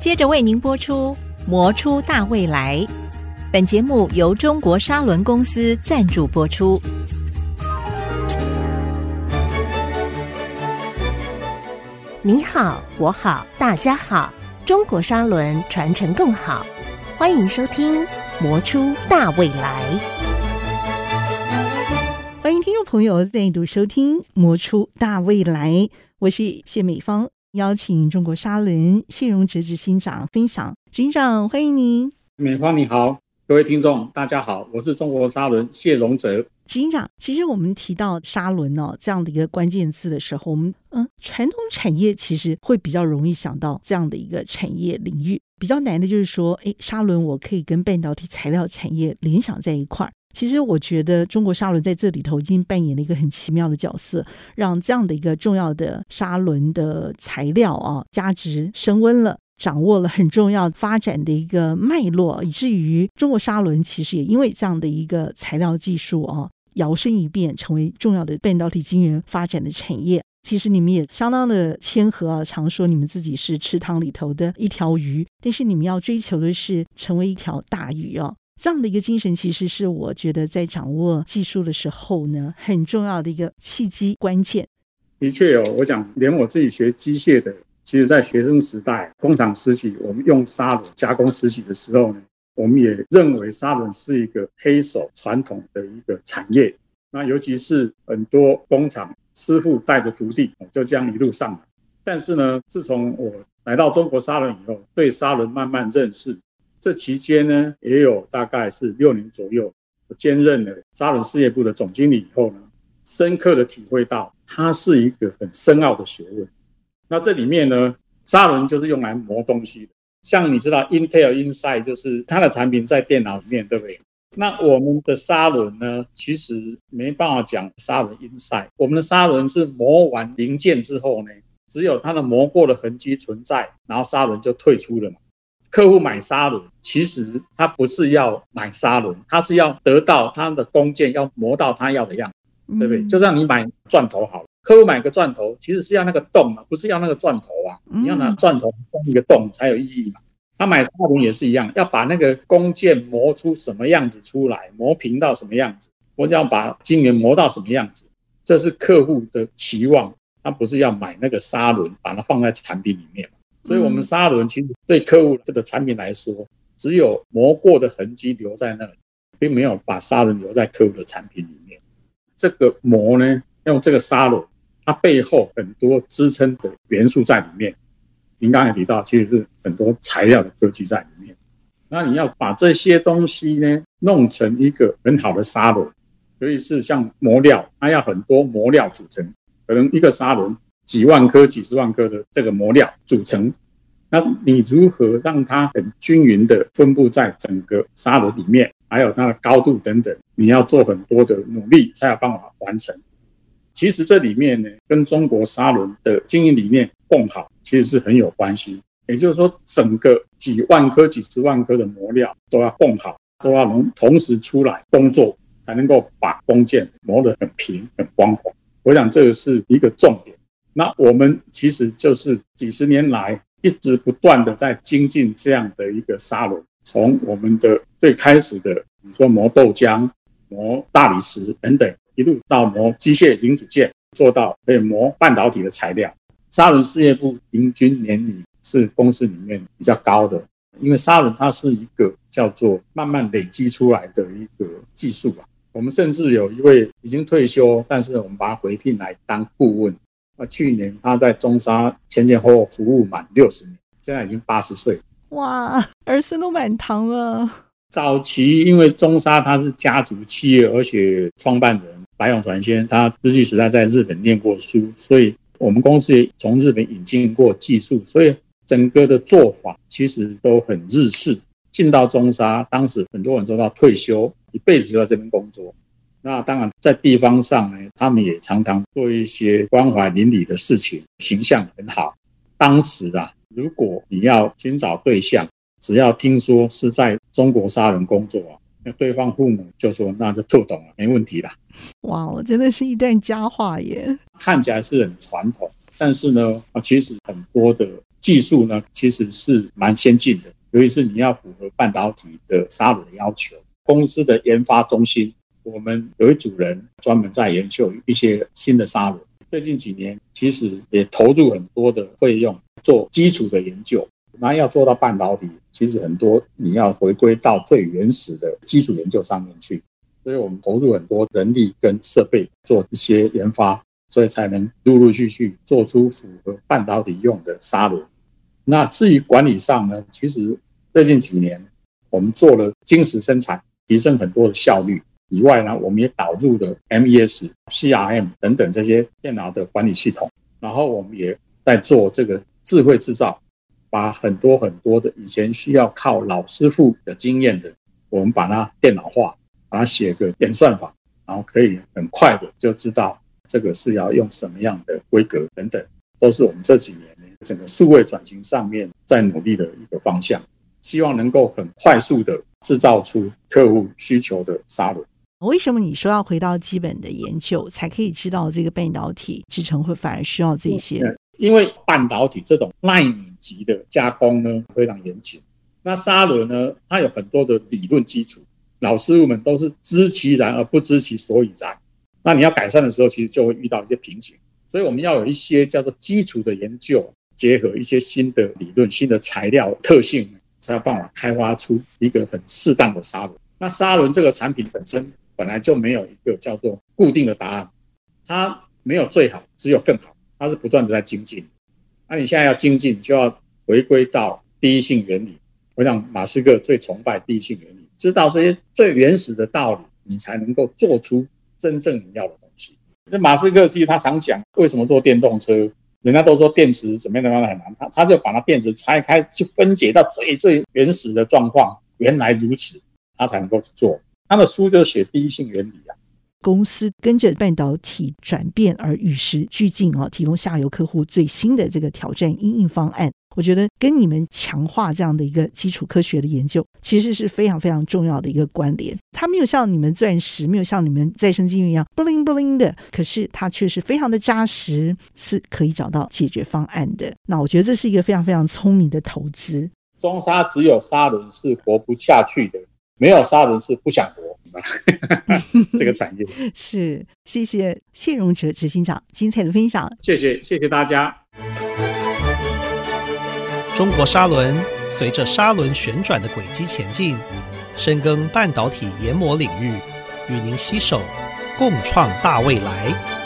接着为您播出《魔出大未来》。本节目由中国沙轮公司赞助播出。你好，我好，大家好，中国沙轮传承更好。欢迎收听《魔出大未来》。欢迎听众朋友再度收听《魔出大未来》，我是谢美芳，邀请中国砂轮谢荣哲执行长分享。执行长，欢迎您。美芳你好。各位听众，大家好，我是中国砂轮谢荣哲执行长。其实我们提到沙轮哦这样的一个关键字的时候，我们嗯传统产业其实会比较容易想到这样的一个产业领域。比较难的就是说，哎，沙轮我可以跟半导体材料产业联想在一块儿。其实我觉得中国砂轮在这里头已经扮演了一个很奇妙的角色，让这样的一个重要的砂轮的材料啊价值升温了。掌握了很重要发展的一个脉络，以至于中国砂轮其实也因为这样的一个材料技术啊，摇身一变成为重要的半导体晶圆发展的产业。其实你们也相当的谦和啊，常说你们自己是池塘里头的一条鱼，但是你们要追求的是成为一条大鱼啊。这样的一个精神，其实是我觉得在掌握技术的时候呢，很重要的一个契机关键。的确哦，我想连我自己学机械的。其实，在学生时代、工厂实习，我们用砂轮加工实习的时候呢，我们也认为砂轮是一个黑手传统的一个产业。那尤其是很多工厂师傅带着徒弟，就这样一路上来。但是呢，自从我来到中国砂轮以后，对砂轮慢慢认识。这期间呢，也有大概是六年左右，我兼任了砂轮事业部的总经理以后呢，深刻的体会到，它是一个很深奥的学问。那这里面呢，砂轮就是用来磨东西的。像你知道，Intel Inside 就是它的产品在电脑里面，对不对？那我们的砂轮呢，其实没办法讲砂轮 Inside。我们的砂轮是磨完零件之后呢，只有它的磨过的痕迹存在，然后砂轮就退出了嘛。客户买砂轮，其实他不是要买砂轮，他是要得到他的工件要磨到他要的样子，对不对？就像你买钻头好了。客户买个钻头，其实是要那个洞嘛，不是要那个钻头啊。你要拿钻头钻一个洞才有意义嘛。他买砂轮也是一样，要把那个工件磨出什么样子出来，磨平到什么样子，我只要把晶圆磨到什么样子，这是客户的期望。他不是要买那个砂轮，把它放在产品里面。所以，我们砂轮其实对客户这个产品来说，只有磨过的痕迹留在那里，并没有把砂轮留在客户的产品里面。这个磨呢，用这个砂轮。它背后很多支撑的元素在里面，您刚才提到，其实是很多材料的科技在里面。那你要把这些东西呢，弄成一个很好的砂轮，尤其是像磨料，它要很多磨料组成，可能一个砂轮几万颗、几十万颗的这个磨料组成。那你如何让它很均匀的分布在整个砂轮里面，还有它的高度等等，你要做很多的努力才有办法完成。其实这里面呢，跟中国砂轮的经营理念共好，其实是很有关系。也就是说，整个几万颗、几十万颗的磨料都要共好，都要能同时出来工作，才能够把工件磨得很平、很光滑。我想这个是一个重点。那我们其实就是几十年来一直不断的在精进这样的一个砂轮，从我们的最开始的，你说磨豆浆、磨大理石等等。一路到磨机械零组件，做到可以磨半导体的材料。砂轮事业部平均年龄是公司里面比较高的，因为砂轮它是一个叫做慢慢累积出来的一个技术吧。我们甚至有一位已经退休，但是我们把他回聘来当顾问。那去年他在中沙前前后后服务满六十年，现在已经八十岁。哇，儿孙都满堂了。早期因为中沙它是家族企业，而且创办人。白永传先，他日据时代在日本念过书，所以我们公司也从日本引进过技术，所以整个的做法其实都很日式。进到中沙，当时很多人做到退休，一辈子就在这边工作。那当然在地方上呢，他们也常常做一些关怀邻里的事情，形象很好。当时啊，如果你要寻找对象，只要听说是在中国砂轮工作啊。那对方父母就说：“那就透懂了，没问题了。”哇，我真的是一段佳话耶！看起来是很传统，但是呢，啊，其实很多的技术呢，其实是蛮先进的，尤其是你要符合半导体的砂轮的要求。公司的研发中心，我们有一组人专门在研究一些新的砂轮。最近几年，其实也投入很多的费用做基础的研究。那要做到半导体，其实很多你要回归到最原始的基础研究上面去。所以我们投入很多人力跟设备做一些研发，所以才能陆陆续续做出符合半导体用的砂轮。那至于管理上呢，其实最近几年我们做了精实生产。提升很多的效率以外呢，我们也导入了 MES、CRM 等等这些电脑的管理系统，然后我们也在做这个智慧制造，把很多很多的以前需要靠老师傅的经验的，我们把它电脑化，把它写个演算法，然后可以很快的就知道这个是要用什么样的规格等等，都是我们这几年整个数位转型上面在努力的一个方向，希望能够很快速的。制造出客户需求的砂轮。为什么你说要回到基本的研究，才可以知道这个半导体制成会反而需要这些？因为半导体这种纳米级的加工呢，非常严谨。那砂轮呢，它有很多的理论基础，老师傅们都是知其然而不知其所以然。那你要改善的时候，其实就会遇到一些瓶颈。所以我们要有一些叫做基础的研究，结合一些新的理论、新的材料特性。才有办法开发出一个很适当的砂轮。那砂轮这个产品本身本来就没有一个叫做固定的答案，它没有最好，只有更好，它是不断的在精进。那你现在要精进，就要回归到第一性原理。我想马斯克最崇拜第一性原理，知道这些最原始的道理，你才能够做出真正你要的东西。那马斯克其实他常讲，为什么做电动车？人家都说电池怎么样怎么样很难，他他就把那电池拆开，去分解到最最原始的状况，原来如此，他才能够去做。他的书就写第一性原理啊。公司跟着半导体转变而与时俱进啊，提供下游客户最新的这个挑战应应方案。我觉得跟你们强化这样的一个基础科学的研究，其实是非常非常重要的一个关联。它没有像你们钻石，没有像你们再生晶圆一样 bling bling 的，可是它却是非常的扎实，是可以找到解决方案的。那我觉得这是一个非常非常聪明的投资。中沙只有沙轮是活不下去的，没有砂轮是不想活。这个产业 是，谢谢谢荣哲执行长精彩的分享，谢谢谢谢大家。中国砂轮随着砂轮旋转的轨迹前进，深耕半导体研磨领域，与您携手共创大未来。